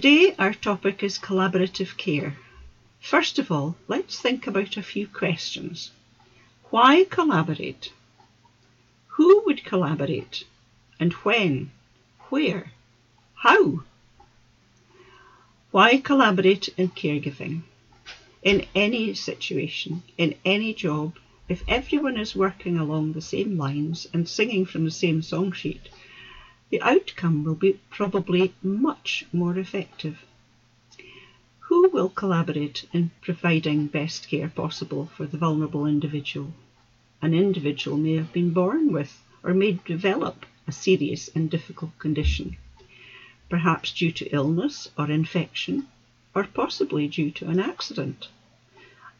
Today our topic is collaborative care. First of all, let's think about a few questions. Why collaborate? Who would collaborate? And when? Where? How? Why collaborate in caregiving? In any situation, in any job, if everyone is working along the same lines and singing from the same song sheet, the outcome will be probably much more effective. Who will collaborate in providing best care possible for the vulnerable individual? An individual may have been born with or may develop a serious and difficult condition perhaps due to illness or infection, or possibly due to an accident.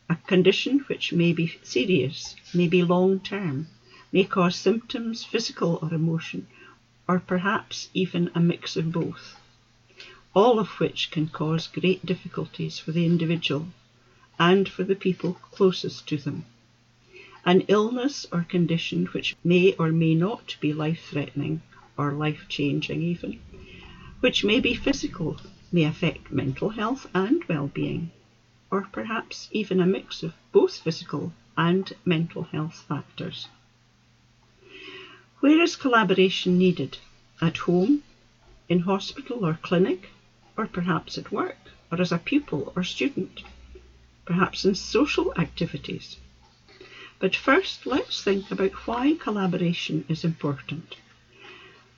A condition which may be serious, may be long term, may cause symptoms, physical or emotion, or perhaps even a mix of both, all of which can cause great difficulties for the individual and for the people closest to them. An illness or condition which may or may not be life threatening or life changing even which may be physical, may affect mental health and well-being, or perhaps even a mix of both physical and mental health factors. Where is collaboration needed? At home, in hospital or clinic, or perhaps at work, or as a pupil or student, perhaps in social activities. But first, let's think about why collaboration is important.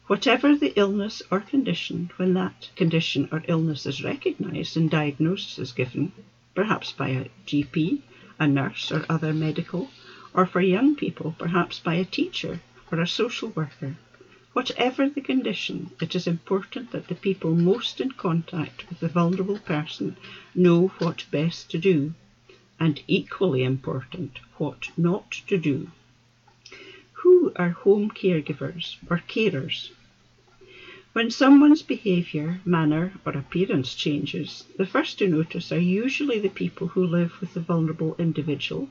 Whatever the illness or condition, when that condition or illness is recognised and diagnosis is given, perhaps by a GP, a nurse, or other medical, or for young people, perhaps by a teacher or a social worker, whatever the condition, it is important that the people most in contact with the vulnerable person know what best to do, and equally important, what not to do. Who are home caregivers or carers? When someone's behaviour, manner, or appearance changes, the first to notice are usually the people who live with the vulnerable individual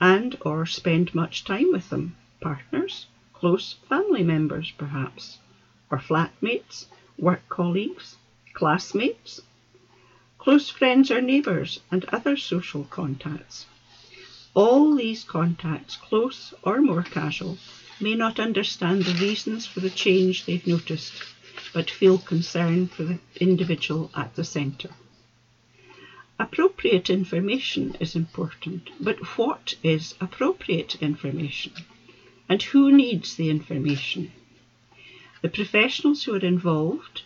and or spend much time with them, partners, close family members perhaps, or flatmates, work colleagues, classmates, close friends or neighbours, and other social contacts. All these contacts, close or more casual, may not understand the reasons for the change they've noticed, but feel concern for the individual at the centre. Appropriate information is important, but what is appropriate information? And who needs the information? The professionals who are involved,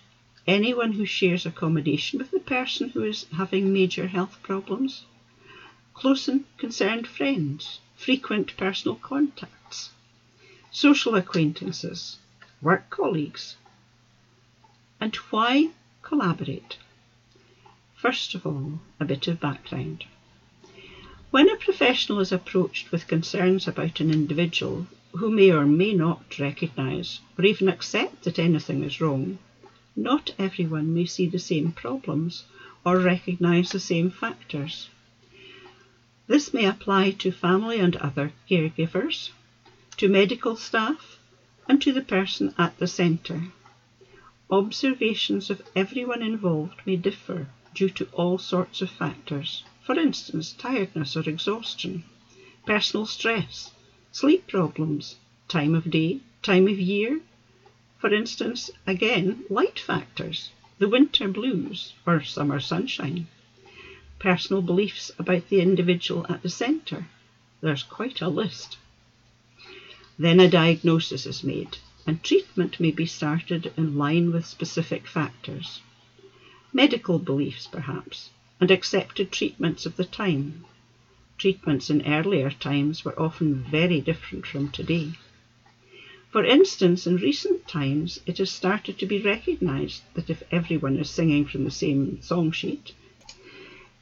anyone who shares accommodation with the person who is having major health problems, close and concerned friends, frequent personal contacts, social acquaintances, work colleagues. And why collaborate? First of all, a bit of background. When a professional is approached with concerns about an individual who may or may not recognise or even accept that anything is wrong, not everyone may see the same problems or recognise the same factors. This may apply to family and other caregivers, to medical staff, and to the person at the centre. Observations of everyone involved may differ due to all sorts of factors, for instance, tiredness or exhaustion, personal stress, sleep problems, time of day, time of year, for instance, again, light factors, the winter blues or summer sunshine personal beliefs about the individual at the centre. There's quite a list. Then a diagnosis is made, and treatment may be started in line with specific factors. Medical beliefs, perhaps, and accepted treatments of the time. Treatments in earlier times were often very different from today. For instance, in recent times, it has started to be recognised that if everyone is singing from the same song sheet,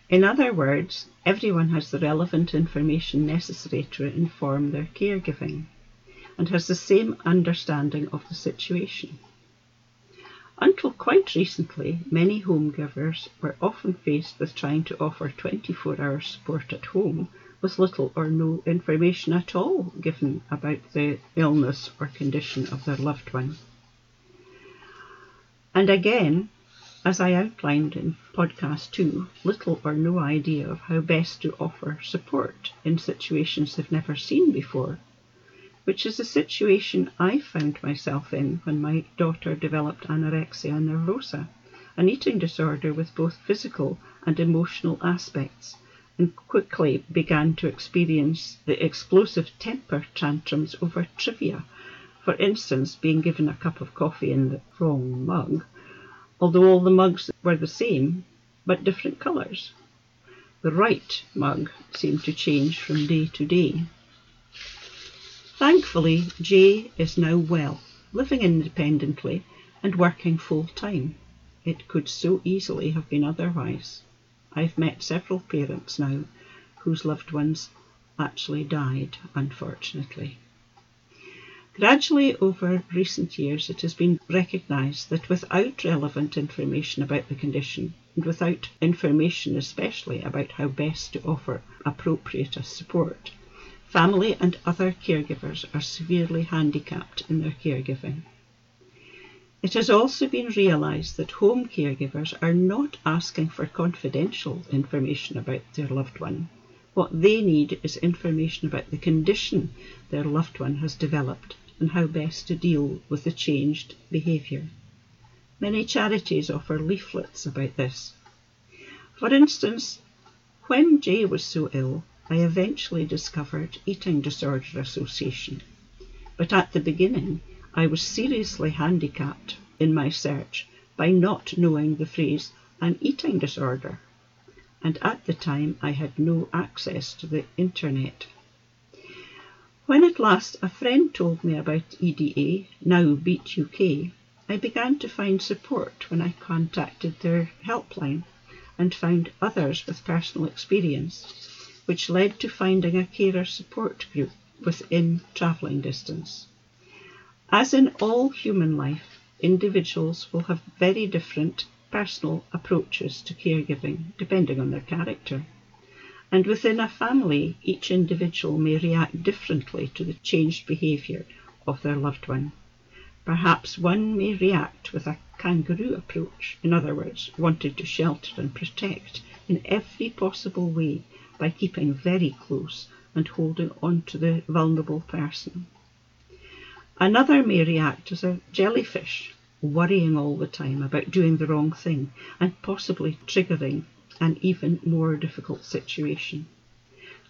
in other words, everyone has the relevant information necessary to inform their caregiving and has the same understanding of the situation. Until quite recently, many home givers were often faced with trying to offer 24 hour support at home with little or no information at all given about the illness or condition of their loved one. And again, as I outlined in podcast two, little or no idea of how best to offer support in situations they've never seen before, which is the situation I found myself in when my daughter developed anorexia nervosa, an eating disorder with both physical and emotional aspects, and quickly began to experience the explosive temper tantrums over trivia. For instance, being given a cup of coffee in the wrong mug although all the mugs were the same, but different colours. The right mug seemed to change from day to day. Thankfully, Jay is now well, living independently and working full time. It could so easily have been otherwise. I've met several parents now whose loved ones actually died, unfortunately. Gradually over recent years it has been recognised that without relevant information about the condition, and without information especially about how best to offer appropriate support, family and other caregivers are severely handicapped in their caregiving. It has also been realised that home caregivers are not asking for confidential information about their loved one. What they need is information about the condition their loved one has developed and how best to deal with the changed behaviour. Many charities offer leaflets about this. For instance, when Jay was so ill, I eventually discovered Eating Disorder Association. But at the beginning, I was seriously handicapped in my search by not knowing the phrase an eating disorder. And at the time, I had no access to the internet. When at last a friend told me about EDA, now Beat UK, I began to find support when I contacted their helpline and found others with personal experience, which led to finding a carer support group within travelling distance. As in all human life, individuals will have very different personal approaches to caregiving depending on their character. And within a family, each individual may react differently to the changed behaviour of their loved one. Perhaps one may react with a kangaroo approach, in other words, wanting to shelter and protect in every possible way by keeping very close and holding on to the vulnerable person. Another may react as a jellyfish, worrying all the time about doing the wrong thing and possibly triggering an even more difficult situation.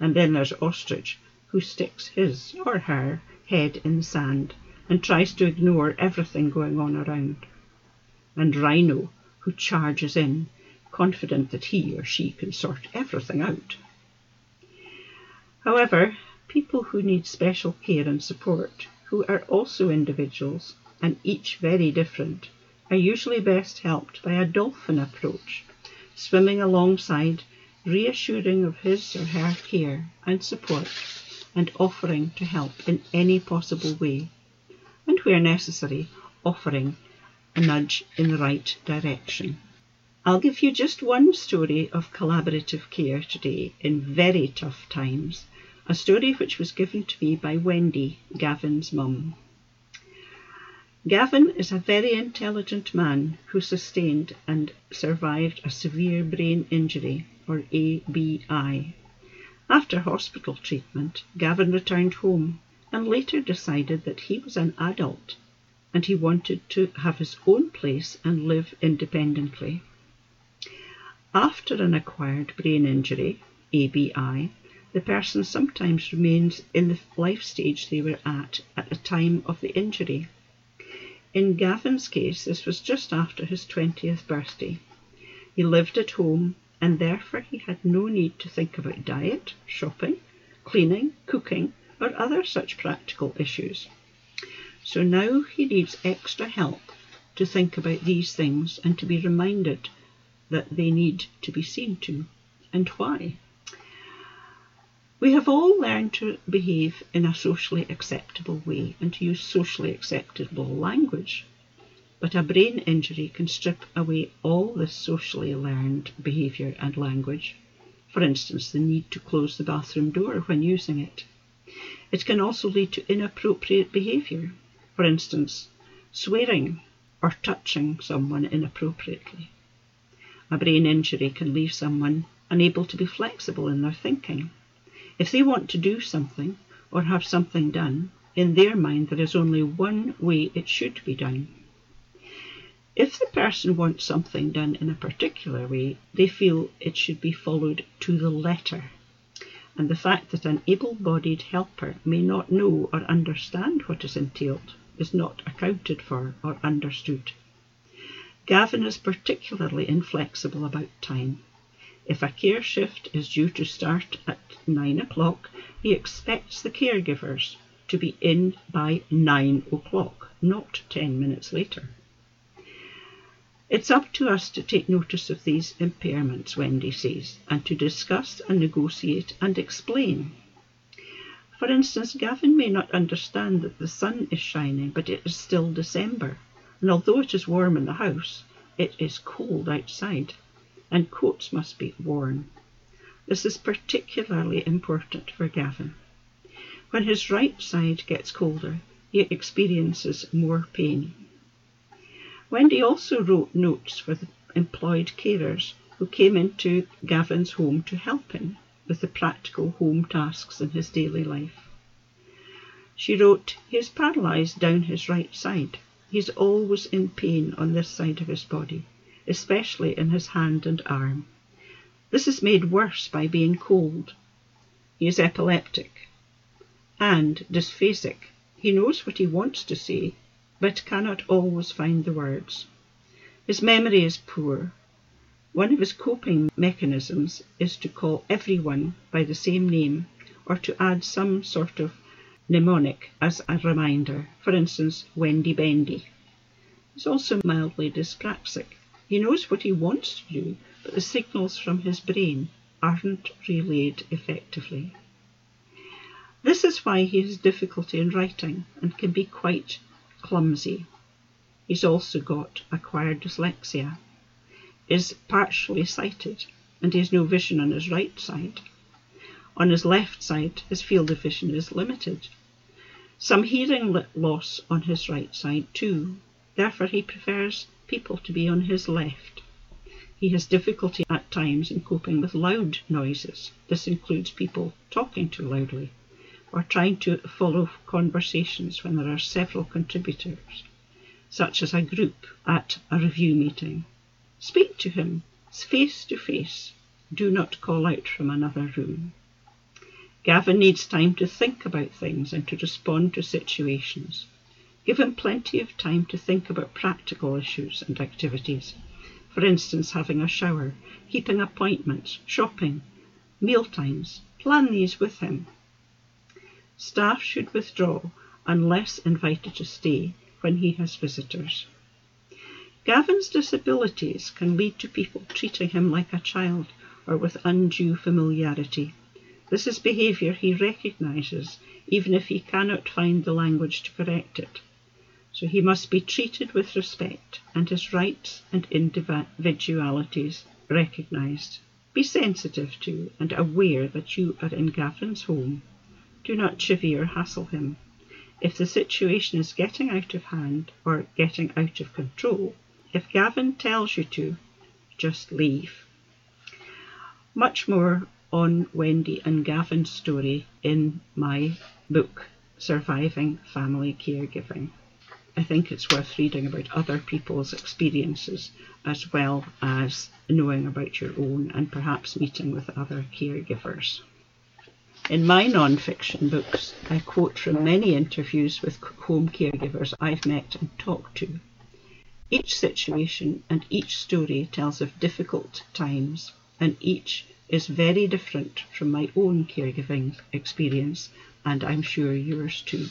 And then there's Ostrich, who sticks his or her head in the sand and tries to ignore everything going on around. And Rhino, who charges in, confident that he or she can sort everything out. However, people who need special care and support, who are also individuals and each very different, are usually best helped by a dolphin approach swimming alongside, reassuring of his or her care and support, and offering to help in any possible way, and where necessary, offering a nudge in the right direction. I'll give you just one story of collaborative care today in very tough times, a story which was given to me by Wendy, Gavin's mum. Gavin is a very intelligent man who sustained and survived a severe brain injury, or ABI. After hospital treatment, Gavin returned home and later decided that he was an adult and he wanted to have his own place and live independently. After an acquired brain injury, ABI, the person sometimes remains in the life stage they were at at the time of the injury. In Gavin's case, this was just after his 20th birthday. He lived at home and therefore he had no need to think about diet, shopping, cleaning, cooking, or other such practical issues. So now he needs extra help to think about these things and to be reminded that they need to be seen to and why. We have all learned to behave in a socially acceptable way and to use socially acceptable language. But a brain injury can strip away all this socially learned behaviour and language. For instance, the need to close the bathroom door when using it. It can also lead to inappropriate behaviour. For instance, swearing or touching someone inappropriately. A brain injury can leave someone unable to be flexible in their thinking. If they want to do something or have something done, in their mind there is only one way it should be done. If the person wants something done in a particular way, they feel it should be followed to the letter. And the fact that an able bodied helper may not know or understand what is entailed is not accounted for or understood. Gavin is particularly inflexible about time. If a care shift is due to start at nine o'clock, he expects the caregivers to be in by nine o'clock, not ten minutes later. It's up to us to take notice of these impairments, Wendy says, and to discuss and negotiate and explain. For instance, Gavin may not understand that the sun is shining, but it is still December, and although it is warm in the house, it is cold outside, and coats must be worn. This is particularly important for Gavin. When his right side gets colder, he experiences more pain. Wendy also wrote notes for the employed carers who came into Gavin's home to help him with the practical home tasks in his daily life. She wrote, He is paralysed down his right side. He is always in pain on this side of his body, especially in his hand and arm. This is made worse by being cold. He is epileptic and dysphasic. He knows what he wants to say, but cannot always find the words. His memory is poor. One of his coping mechanisms is to call everyone by the same name or to add some sort of mnemonic as a reminder, for instance, Wendy Bendy. He's also mildly dyspraxic. He knows what he wants to do, but the signals from his brain aren't relayed effectively. This is why he has difficulty in writing and can be quite clumsy. He's also got acquired dyslexia, is partially sighted, and he has no vision on his right side. On his left side, his field of vision is limited. Some hearing loss on his right side too, therefore he prefers people to be on his left. He has difficulty at times in coping with loud noises. This includes people talking too loudly or trying to follow conversations when there are several contributors, such as a group at a review meeting. Speak to him face to face. Do not call out from another room. Gavin needs time to think about things and to respond to situations. Give him plenty of time to think about practical issues and activities. For instance, having a shower, keeping appointments, shopping, meal times. Plan these with him Staff should withdraw unless invited to stay when he has visitors. Gavin's disabilities can lead to people treating him like a child or with undue familiarity. This is behaviour he recognises even if he cannot find the language to correct it. So he must be treated with respect and his rights and individualities recognised. Be sensitive to and aware that you are in Gavin's home do not chivvy or hassle him. If the situation is getting out of hand or getting out of control, if Gavin tells you to, just leave. Much more on Wendy and Gavin's story in my book, Surviving Family Caregiving. I think it's worth reading about other people's experiences as well as knowing about your own and perhaps meeting with other caregivers. In my non-fiction books, I quote from many interviews with home caregivers I've met and talked to. Each situation and each story tells of difficult times, and each is very different from my own caregiving experience, and I'm sure yours too.